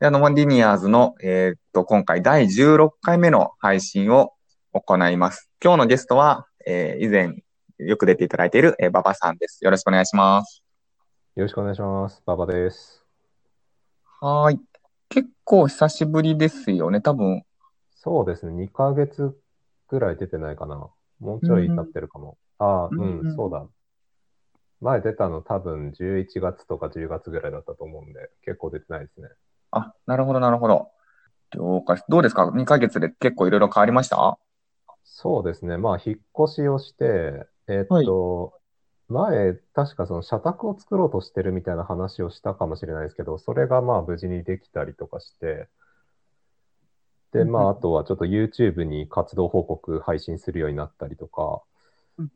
であの、モンディニアーズの、えーっと、今回第16回目の配信を行います。今日のゲストは、えー以前よく出ていただいている、えー、馬場さんです。よろしくお願いします。よろしくお願いします。馬場です。はーい。結構久しぶりですよね。多分、そうですね、2ヶ月ぐらい出てないかな。もうちょい経ってるかも。ああ、うんうん、うんそうだ。前出たの多分11月とか10月ぐらいだったと思うんで、結構出てないですね。あ、なるほど、なるほど。了解。どうですか ?2 ヶ月で結構いろいろ変わりました？そうですね、まあ、引っ越しをして、えーっと、前、確かその社宅を作ろうとしてるみたいな話をしたかもしれないですけど、それがまあ無事にできたりとかして、で、まうんあ、あとはちょっと YouTube に活動報告配信するようになったりとか、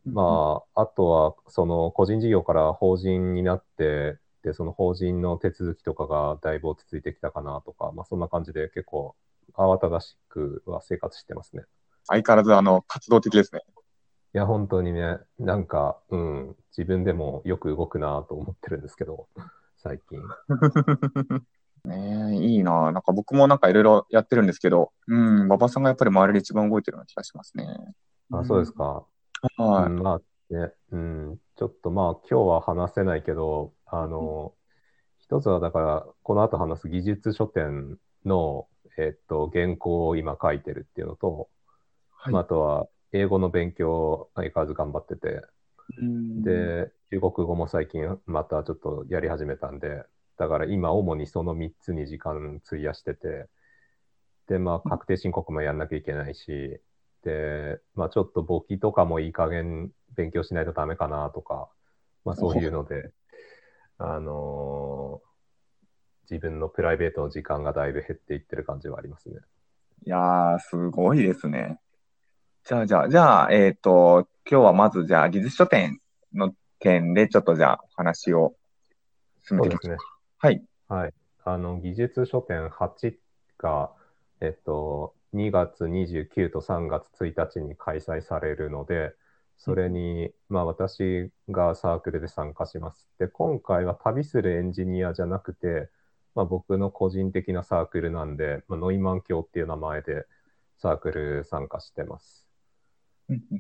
まあ、あとは、その個人事業から法人になって、で、その法人の手続きとかがだいぶ落ち着いてきたかなとか、まあ、そんな感じで結構慌ただしくは生活してますね。相変わらず、あの、活動的ですね。いや、本当にね、なんか、うん、自分でもよく動くなと思ってるんですけど、最近。ねえ、いいな。なんか僕もなんかいろいろやってるんですけど、うん、馬場さんがやっぱり周りで一番動いてるような気がしますね。あ、そうですか。はい。うん、まあね、うん、ちょっとまあ今日は話せないけど、あの、一つはだから、この後話す技術書店の、えっと、原稿を今書いてるっていうのと、はい。まあ、あとは英語の勉強を相変わらず頑張ってて、うん、で、中国語も最近またちょっとやり始めたんで、だから今主にその3つに時間費やしてて、で、まあ確定申告もやんなきゃいけないし、で、まあちょっと簿記とかもいい加減勉強しないとダメかなとか、まあそういうので、あのー自分のプライベートの時間がだいぶ減っていってる感じはありますね。いやー、すごいですね。じゃあ、じゃあ、じゃあ、えっと、今日はまず、じゃあ、技術書店の件で、ちょっとじゃあ、お話を進めていきましょう。そうね。はい。はい。あの、技術書店8が、えっと、2月29と3月1日に開催されるので、それに、まあ私がサークルで参加します。で、今回は旅するエンジニアじゃなくて、まあ僕の個人的なサークルなんで、まあ、ノイマン教っていう名前でサークル参加してます。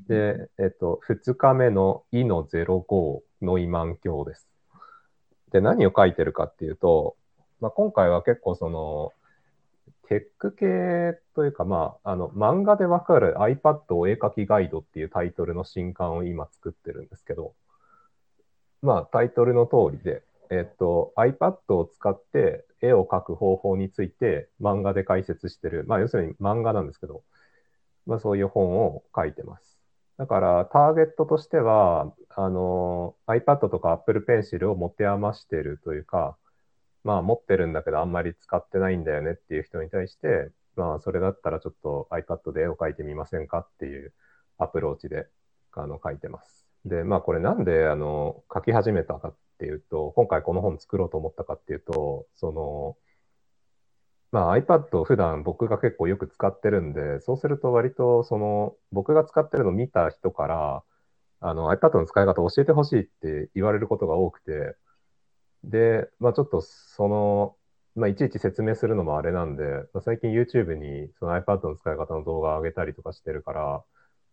で、えっと、2日目のイの05ノイマン教です。で、何を書いてるかっていうと、まあ、今回は結構その、テック系というか、まあ、あの、漫画でわかる iPad お絵描きガイドっていうタイトルの新刊を今作ってるんですけど、まあ、タイトルの通りで、えっと、iPad を使って絵を描く方法について漫画で解説してる、まあ、要するに漫画なんですけど、まあ、そういう本を書いてます。だから、ターゲットとしては、あの、iPad とか Apple Pencil を持て余してるというか、まあ、持ってるんだけどあんまり使ってないんだよねっていう人に対して、まあ、それだったらちょっと iPad で絵を描いてみませんかっていうアプローチで、あの、書いてます。で、まあ、これなんで、あの、書き始めたかっていうと、今回この本作ろうと思ったかっていうと、その、まあ iPad を普段僕が結構よく使ってるんで、そうすると割とその僕が使ってるのを見た人から、あの iPad の使い方を教えてほしいって言われることが多くて、で、まあちょっとその、まあいちいち説明するのもあれなんで、まあ最近 YouTube にその iPad の使い方の動画を上げたりとかしてるから、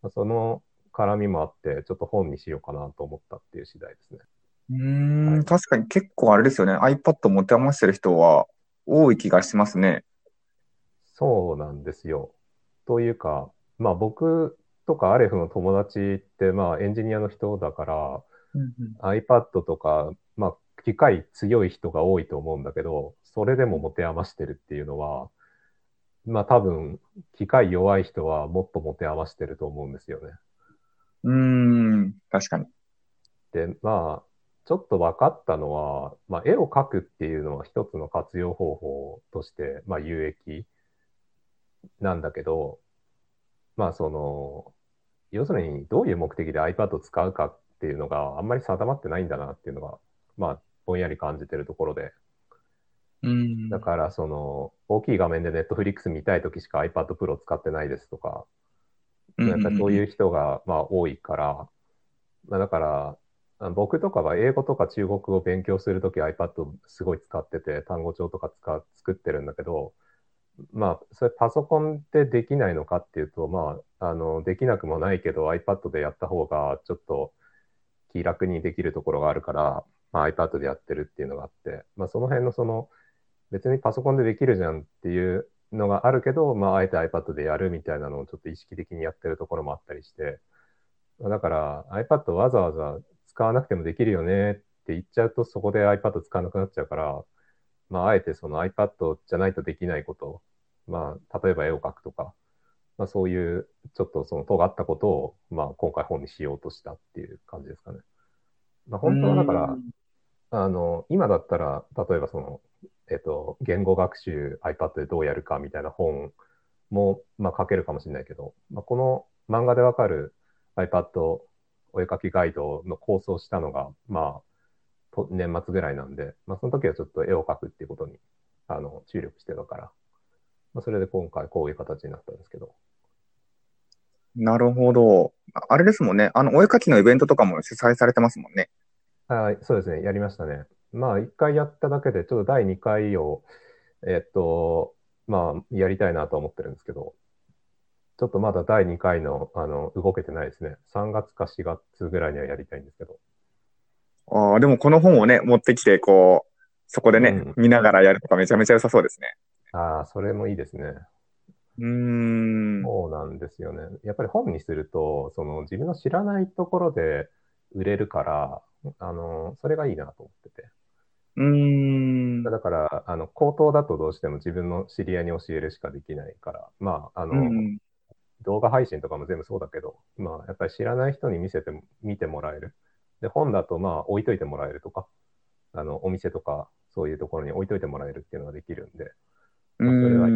まあその絡みもあって、ちょっと本にしようかなと思ったっていう次第ですね。うーん、はい確かに結構あれですよね。iPad 持て余してる人は多い気がしますね。そうなんですよ。というか、まあ僕とかアレフの友達ってまあエンジニアの人だから、iPad とか、まあ機械強い人が多いと思うんだけど、それでも持て余してるっていうのは、まあ多分機械弱い人はもっと持て余してると思うんですよね。うーん、確かに。で、まあ、ちょっと分かったのは、まあ、絵を描くっていうのは一つの活用方法として、まあ、有益なんだけど、まあ、その、要するにどういう目的で iPad を使うかっていうのがあんまり定まってないんだなっていうのが、まあ、ぼんやり感じてるところで、うん。だから、その、大きい画面で Netflix 見たいときしか iPad Pro 使ってないですとか、やっぱりそういう人が、まあ、多いから、まあ、だから、僕とかは英語とか中国語を勉強するとき iPad すごい使ってて、単語帳とか使作ってるんだけど、まあ、それパソコンでできないのかっていうと、まあ、あの、できなくもないけど iPad でやった方がちょっと気楽にできるところがあるから、まあ、iPad でやってるっていうのがあって、まあ、その辺のその、別にパソコンでできるじゃんっていうのがあるけど、まあ、あえて iPad でやるみたいなのをちょっと意識的にやってるところもあったりして、だから iPad わざわざ使わなくてもできるよねって言っちゃうと、そこで iPad 使わなくなっちゃうから、まあ、あえてその iPad じゃないとできないこと、まあ、例えば絵を描くとか、まあ、そういうちょっとその尖ったことを、まあ、今回本にしようとしたっていう感じですかね。まあ、本当はだから、あの、今だったら、例えばその、えっと、言語学習 iPad でどうやるかみたいな本も、まあ、書けるかもしれないけど、まあ、この漫画でわかる iPad お絵かきガイドの構想したのが、まあ、年末ぐらいなんで、まあ、その時はちょっと絵を描くっていうことに、あの、注力してたから、まあ、それで今回こういう形になったんですけど。なるほど。あれですもんね。あの、お絵かきのイベントとかも主催されてますもんね。あそうですね。やりましたね。まあ、一回やっただけで、ちょっと第2回を、えっと、まあ、やりたいなと思ってるんですけど、ちょっとまだ第2回の、あの、動けてないですね。3月か4月ぐらいにはやりたいんですけど。ああ、でもこの本をね、持ってきて、こう、そこでね、うん、見ながらやるとかめちゃめちゃ良さそうですね。ああ、それもいいですね。うん。そうなんですよね。やっぱり本にすると、その自分の知らないところで売れるから、あの、それがいいなと思ってて。うん。だから、あの、口頭だとどうしても自分の知り合いに教えるしかできないから、まあ、あの、動画配信とかも全部そうだけど、まあ、やっぱり知らない人に見せて、見てもらえる。で、本だと、まあ、置いといてもらえるとか、あの、お店とか、そういうところに置いといてもらえるっていうのができるんで、まあ、それはいい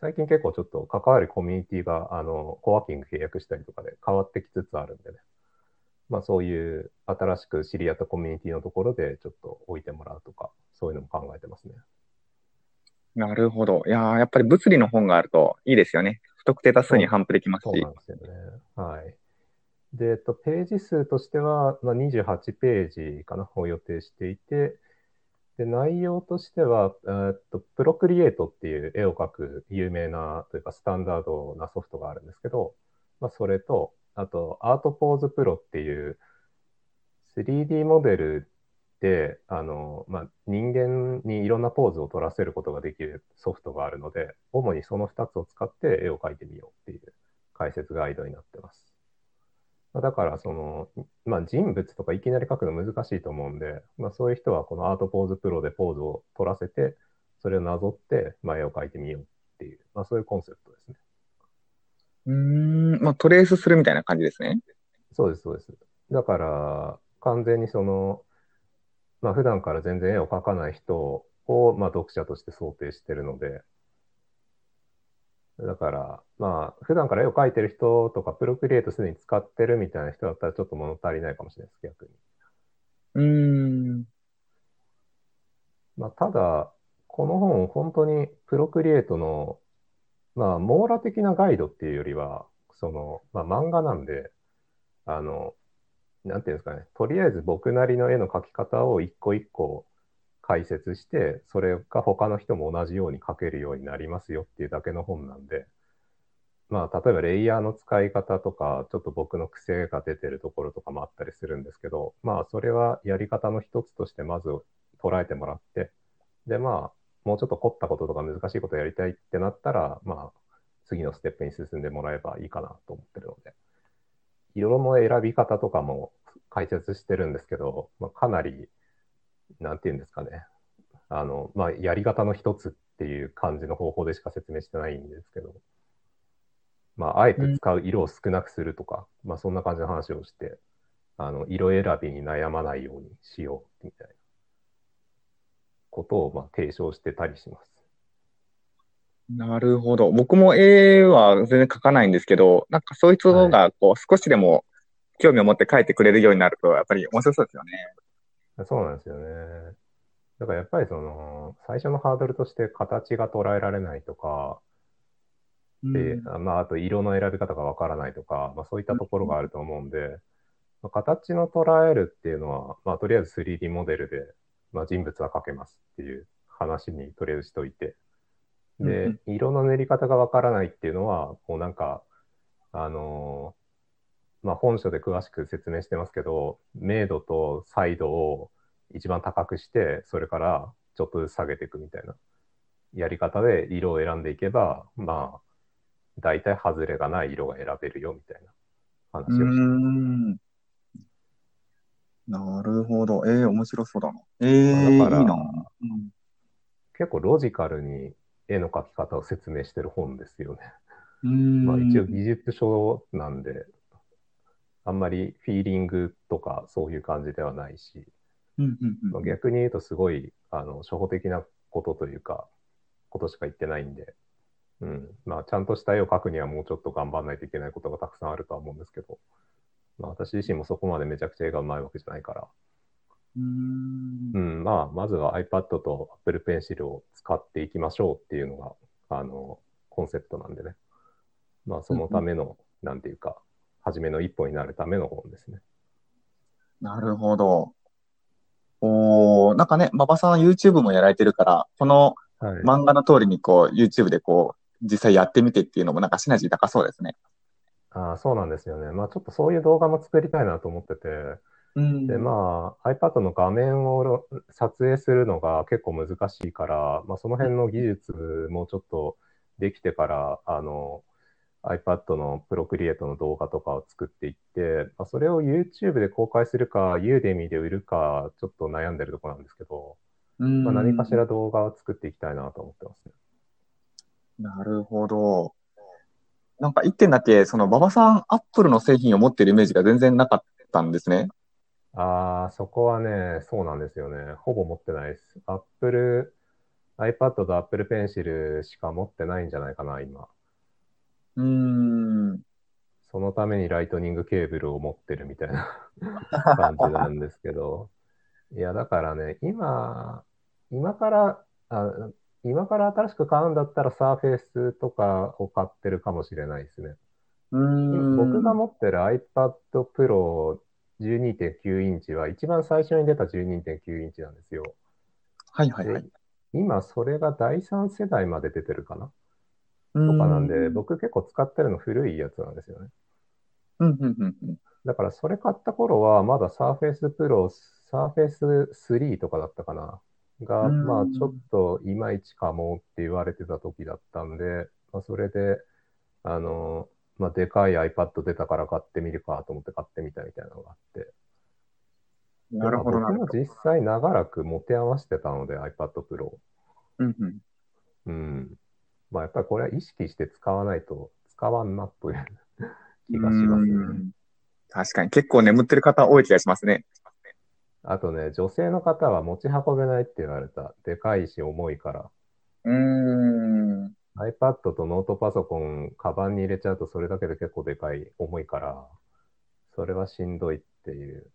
最近結構ちょっと関わるコミュニティが、あの、コワーキング契約したりとかで変わってきつつあるんでね。まあそういう新しく知り合ったコミュニティのところでちょっと置いてもらうとか、そういうのも考えてますね。なるほど。いややっぱり物理の本があるといいですよね。不特定多数に反布できますし。そうなんですよね。はい。で、えっと、ページ数としては、まあ、28ページかな、を予定していて、で、内容としては、えっと、プロクリエイトっていう絵を描く有名なというかスタンダードなソフトがあるんですけど、まあ、それと、あと、アートポーズプロっていう 3D モデルで、あの、まあ、人間にいろんなポーズを取らせることができるソフトがあるので、主にその2つを使って絵を描いてみようっていう解説ガイドになってます。だから、その、まあ、人物とかいきなり描くの難しいと思うんで、まあ、そういう人はこのアートポーズプロでポーズを取らせて、それをなぞって、まあ、絵を描いてみようっていう、まあ、そういうコンセプトですね。うん、まあ、トレースするみたいな感じですね。そうです、そうです。だから、完全にその、まあ、普段から全然絵を描かない人を、まあ、読者として想定してるので、だから、まあ、普段から絵を描いてる人とか、プロクリエイトすでに使ってるみたいな人だったら、ちょっと物足りないかもしれないです、逆に。うーん。まあ、ただ、この本、本当にプロクリエイトのまあ、網羅的なガイドっていうよりは、その、まあ、漫画なんで、あの、なんていうんですかね、とりあえず僕なりの絵の描き方を一個一個解説して、それが他の人も同じように描けるようになりますよっていうだけの本なんで、まあ、例えばレイヤーの使い方とか、ちょっと僕の癖が出てるところとかもあったりするんですけど、まあ、それはやり方の一つとしてまず捉えてもらって、で、まあ、もうちょっと凝ったこととか難しいことやりたいってなったら、まあ、次のステップに進んでもらえばいいかなと思ってるので、色の選び方とかも解説してるんですけど、まあ、かなり、なんていうんですかね、あの、まあ、やり方の一つっていう感じの方法でしか説明してないんですけど、まあ、あえて使う色を少なくするとか、うん、まあ、そんな感じの話をして、あの、色選びに悩まないようにしようみたいな。ことをまあ提唱してたりします。なるほど。僕も絵は全然描かないんですけど、なんかそいつのがこう少しでも興味を持って描いてくれるようになると、やっぱり面白そうですよね。そうなんですよね。だからやっぱりその、最初のハードルとして形が捉えられないとか、で、うん、まあ、あと色の選び方がわからないとか、まあそういったところがあると思うんで、まあ、形の捉えるっていうのは、まあ、とりあえず 3D モデルで、まあ、人物は描けますっていう話にとりあえずしといて、で、うん。色の塗り方がわからないっていうのは、もうなんか、あのーまあ、本書で詳しく説明してますけど、明度と彩度を一番高くして、それからちょっとずつ下げていくみたいなやり方で色を選んでいけば、まあ、大体外れがない色が選べるよみたいな話をしてん。なるほど。ええ面白そうだな。ええだからいいな。うん結構ロジカルに絵の描き方を説明してる本ですよね。まあ一応技術書なんで、あんまりフィーリングとかそういう感じではないし、うんうんうんまあ逆に言うとすごいあの初歩的なことというか、ことしか言ってないんで、うん。まあちゃんとした絵を描くにはもうちょっと頑張らないといけないことがたくさんあるとは思うんですけど、まあ私自身もそこまでめちゃくちゃ絵が上手いわけじゃないから、うーんうん、まあ、まずは iPad と Apple Pencil を使っていきましょうっていうのが、あの、コンセプトなんでね。まあ、そのための、なんていうか、初めの一歩になるための本ですね。なるほど。おー、なんかね、馬場さんは YouTube もやられてるから、このはい。漫画の通りにこう、YouTube でこう、実際やってみてっていうのもなんかシナジー高そうですね。あそうなんですよね。まあ、ちょっとそういう動画も作りたいなと思ってて、うんで、まあ、iPad の画面を撮影するのが結構難しいから、まあ、その辺の技術もちょっとできてから、あの、iPad のプロクリエイトの動画とかを作っていって、まあ、それを YouTube で公開するか、Udemy で売るか、ちょっと悩んでるところなんですけど、うんまあ、何かしら動画を作っていきたいなと思ってますね。なるほど。なんか一点だけ、その馬場さん、アップルの製品を持ってるイメージが全然なかったんですね。ああ、そこはね、そうなんですよね。ほぼ持ってないです。Apple、iPad と Apple Pencil しか持ってないんじゃないかな、今。うーん。そのためにライトニングケーブルを持ってるみたいな 感じなんですけど。いや、だからね、今、今から、あ今から新しく買うんだったらサーフェイスとかを買ってるかもしれないですね。うーん。僕が持ってる iPad Pro 12.9インチは一番最初に出た12.9インチなんですよ。はいはいはいで。今それが第3世代まで出てるかな？ととかなんで、僕結構使ってるの古いやつなんですよね。うんうんうんうん。だからそれ買った頃はまだ Surface Pro、Surface 3とかだったかなが、うんまあちょっといまいちかもって言われてた時だったんで、まあ、それで、あの、まあでかい iPad 出たから買ってみるかと思って買ってみたみたいなのがあって。でなるほどなるほど。まあ僕も実際長らく持て余してたので iPad Pro。うんうん。うん。まあやっぱりこれは意識して使わないと使わんなという気がしますね。うん確かに結構眠ってる方多い気がしますね。あとね、女性の方は持ち運べないって言われた。でかいし重いから。うーん。iPad とノートパソコン、カバンに入れちゃうとそれだけで結構でかい、重いから、それはしんどいっていう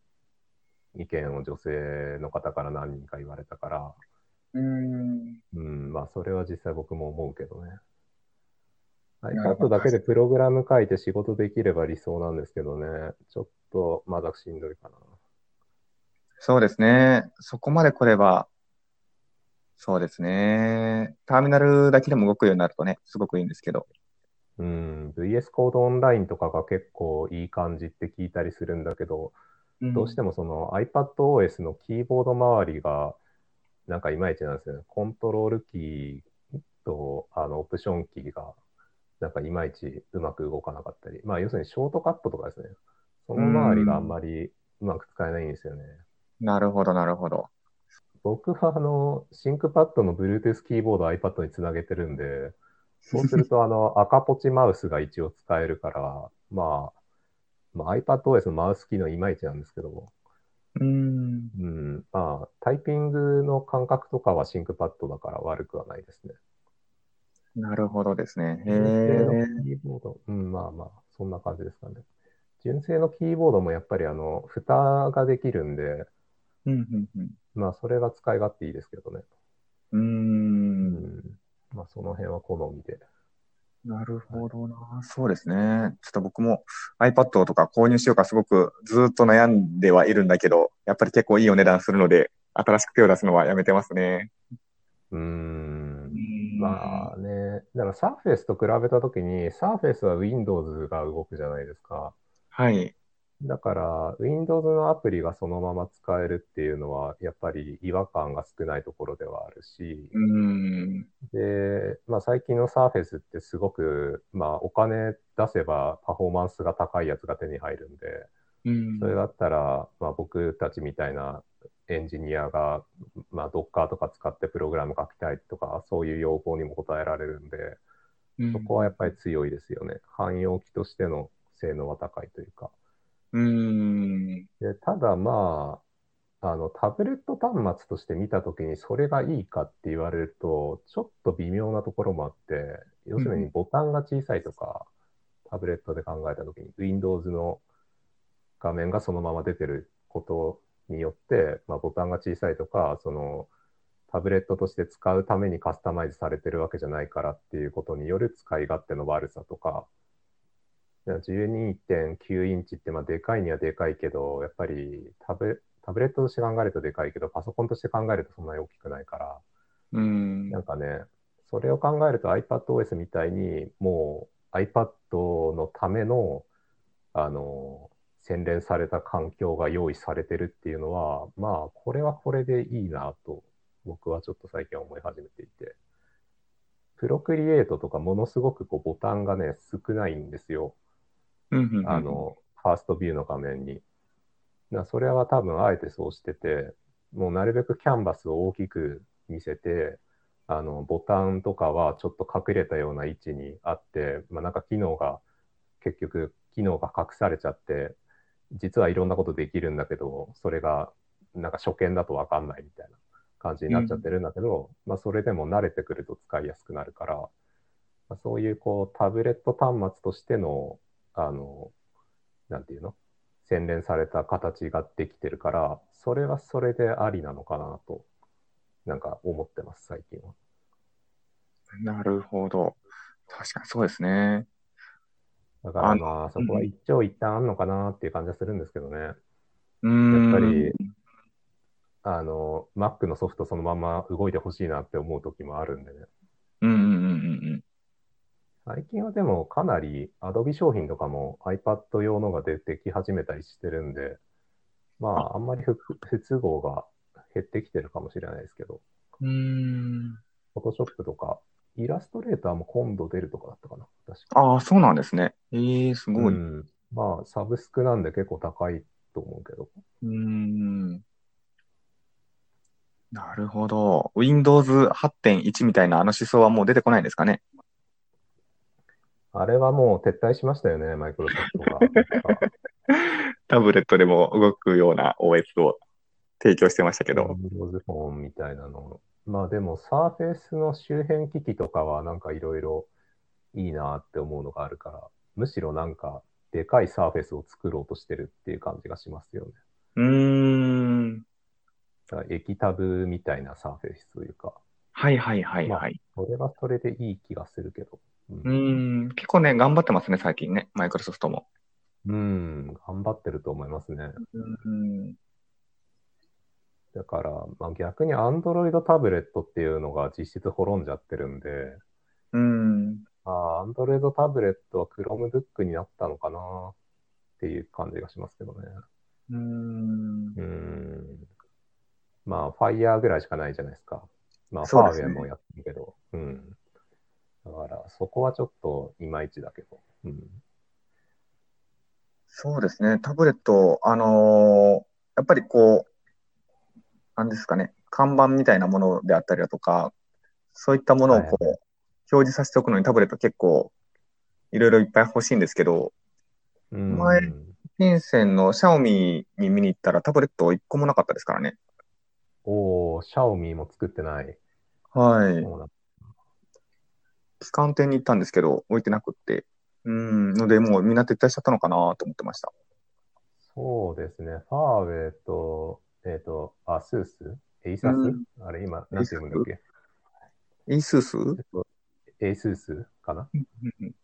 意見を女性の方から何人か言われたから、うーん。うん、まあそれは実際僕も思うけどね。iPad どだけでプログラム書いて仕事できれば理想なんですけどね、ちょっとまだしんどいかな。そうですね。そこまで来れば、そうですね。ターミナルだけでも動くようになるとね、すごくいいんですけど。うん、VS コードオンラインとかが結構いい感じって聞いたりするんだけど、どうしてもその iPadOS のキーボード周りがなんかいまいちなんですよね。コントロールキーとあのオプションキーがなんかいまいちうまく動かなかったり、まあ要するにショートカットとかですね。その周りがあんまりうまく使えないんですよね。なるほど、なるほど。僕はあの、シンクパッドの Bluetooth キーボードを iPad につなげてるんで、そうすると あの赤ポチマウスが一応使えるから、まあ、まあ、iPadOS のマウス機能いまいちなんですけど、うーん。うん、まあ、タイピングの感覚とかはシンクパッドだから悪くはないですね。なるほどですね。へ純正のえ。キーボード、うん、まあまあ、そんな感じですかね。純正のキーボードもやっぱりあの、蓋ができるんで、うん、うん、うん。まあ、それが使い勝手いいですけどね。うー。うんん、まあ、その辺は好みで。なるほどな。そうですね。ちょっと僕も iPad とか購入しようかすごくずっと悩んではいるんだけど、やっぱり結構いいお値段するので、新しく手を出すのはやめてますね。うーん。まあね、だから Surface と比べたときに、Surface は Windows が動くじゃないですか。はい。だから、Windows のアプリがそのまま使えるっていうのは、やっぱり違和感が少ないところではあるし、うーん。で、まあ最近の Surface ってすごく、まあお金出せばパフォーマンスが高いやつが手に入るんで、うんそれだったら、まあ僕たちみたいなエンジニアが、まあ Docker とか使ってプログラム書きたいとか、そういう要望にも応えられるんで、そこはやっぱり強いですよね。汎用機としての性能は高いというか。うん。でただまあ、あの、タブレット端末として見たときにそれがいいかって言われると、ちょっと微妙なところもあって、要するにボタンが小さいとか、タブレットで考えたときに Windows の画面がそのまま出てることによって、まあ、ボタンが小さいとか、その、タブレットとして使うためにカスタマイズされてるわけじゃないからっていうことによる使い勝手の悪さとか、12.9インチってまあでかいにはでかいけど、やっぱりタブタブレットとして考えるとでかいけど、パソコンとして考えるとそんなに大きくないから、うんなんかね、それを考えると iPadOS みたいに、もう iPad のための、あの、洗練された環境が用意されてるっていうのは、まあ、これはこれでいいなと、僕はちょっと最近思い始めていて。プロクリエイトとかものすごくこうボタンがね、少ないんですよ。うんあ、の、ファーストビューの画面に。だそれは多分あえてそうしてて、もうなるべくキャンバスを大きく見せて、あの、ボタンとかはちょっと隠れたような位置にあって、まあなんか機能が、結局機能が隠されちゃって、実はいろんなことできるんだけど、それがなんか初見だとわかんないみたいな感じになっちゃってるんだけど、まあそれでも慣れてくると使いやすくなるから、まあ、そういうこうタブレット端末としての、あの、なんていうの？洗練された形ができてるから、それはそれでありなのかなと、なんか思ってます、最近は。なるほど。確かにそうですね。だからあまあ、そこは一長一短あんのかなっていう感じはするんですけどね。うーん。やっぱり、あの、Mac のソフトそのまま動いてほしいなって思う時もあるんでね。最近はでもかなり Adobe 商品とかも iPad 用のが出てき始めたりしてるんで、まあ、あんまり不不都合が減ってきてるかもしれないですけど、うん。Photoshop とか、イラストレーターも今度出るとかだったかな、確か。ああ、そうなんですね。ええすごい。う。うんまあ、サブスクなんで結構高いと思うけど。ーん。なるほど。Windows 8.1みたいなあの思想はもう出てこないんですかね。あれはもう撤退しましたよね、マイクロソフトが。タブレットでも動くような OS を提供してましたけど。Windows Phone みたいなの。まあでも、Surface の周辺機器とかはなんかいろいろいいなって思うのがあるから、むしろなんかでかい Surface を作ろうとしてるっていう感じがしますよね。うーん。液タブみたいな Surface というか、はいはいはいはい。それはそれでいい気がするけど。うん。結構ね、頑張ってますね、最近ね、マイクロソフトも。うん、頑張ってると思いますね。うん。だから、まあ、逆に Android タブレットっていうのが実質滅んじゃってるんで、うん。まあ、Android タブレットは Chromebook になったのかなっていう感じがしますけどね。うん。うん。まあ、Fire ぐらいしかないじゃないですか。まあ、ファーウェイもやってるけど。うん。だから、そこはちょっといまいちだけど。うん。そうですね、タブレット、あのーやっぱりこう、なんですかね、看板みたいなものであったりだとか、そういったものをこう、はい表示させておくのにタブレット結構、いろいろいっぱい欲しいんですけど、うん、前深センのシャオミに見に行ったらタブレット1個もなかったですからね。おー、シャオミも作ってない。はい。そうなん旗艦店に行ったんですけど、置いてなくって。うん、ので、もうみんな撤退しちゃったのかなと思ってました。そうですね。ファーウェイと、えっ、と、アスース？エイサス、うんあれ今、なんて読むんだっけ？エイス？ース？えっと ASUS かな？うんうん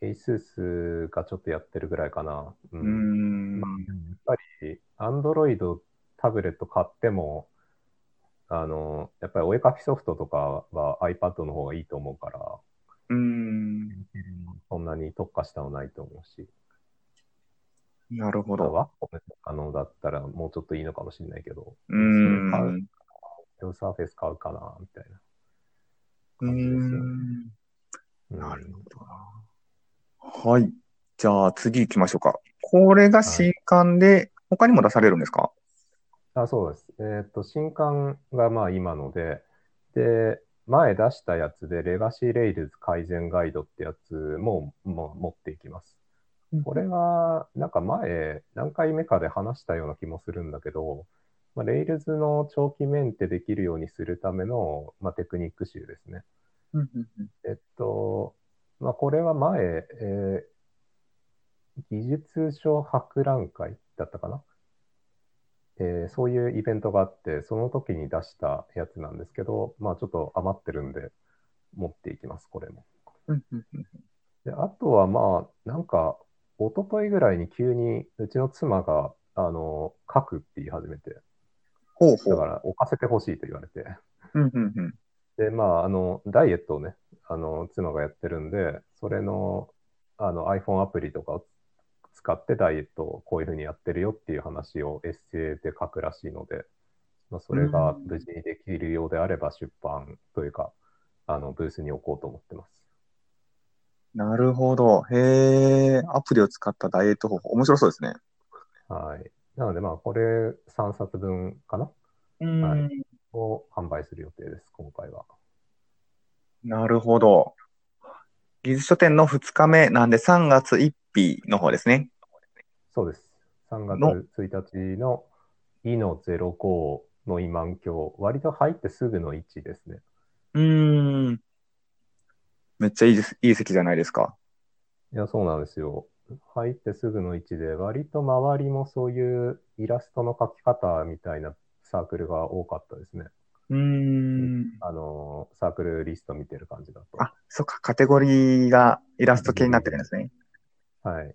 ?ASUS がちょっとやってるぐらいかな。う。うんん。まあやっぱり、Android タブレット買っても、あの、やっぱりお絵かきソフトとかは iPad の方がいいと思うから、うん。そんなに特化したのないと思うし、なるほど。ワッコム可能だったらもうちょっといいのかもしれないけど、うん。買うサーフェス買うかな、みたいなう感じですよね。ん。うんなるほどな。はい。じゃあ次行きましょうか。これが新刊で、他にも出されるんですか？あ、そうです。えっと、新刊がまあ今ので、で、前出したやつで、レガシーレイルズ改善ガイドってやつも、も持っていきます。これは、なんか前、何回目かで話したような気もするんだけど、まあ、レイルズの長期メンテできるようにするための、まあ、テクニック集ですね。えっと、まあ、これは前、えー技術書博覧会だったかな、えーそういうイベントがあって、その時に出したやつなんですけど、まあちょっと余ってるんで、持っていきます、これも。で、あとはまあ、なんか、一昨日ぐらいに急にうちの妻が、あの、書くって言い始めて、ほうほう。だから置かせてほしいと言われて、で、まあ、あの、ダイエットをね、あの、妻がやってるんで、それの、あの、iPhone アプリとかを使ってダイエットをこういうふうにやってるよっていう話をエッセイで書くらしいので、まあ、それが無事にできるようであれば出版というか、あの、ブースに置こうと思ってます。なるほど。へえ、アプリを使ったダイエット方法。面白そうですね。はい。なので、まあ、これ3冊分かな？うんはいを販売する予定です、今回は。なるほど。技術書店の2日目なんで3月1日の方ですね。そうです。3月の1日のイの05の今満鏡、割と入ってすぐの位置ですね。うーん。めっちゃいいです、いい席じゃないですか。いや、そうなんですよ。入ってすぐの位置で、割と周りもそういうイラストの描き方みたいなサークルが多かったですね。うーん。あの、サークルリスト見てる感じだと。あ、そっか、カテゴリーがイラスト系になってるんですね。はい。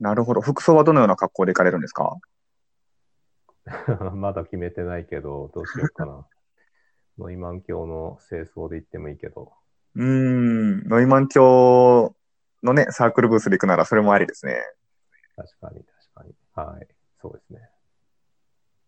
なるほど。服装はどのような格好で行かれるんですか？まだ決めてないけど、どうしようかな。ノイマン教の清掃で行ってもいいけど。うーん。ノイマン教のね、サークルブースで行くならそれもありですね。確かに、確かに。はい。そうですね。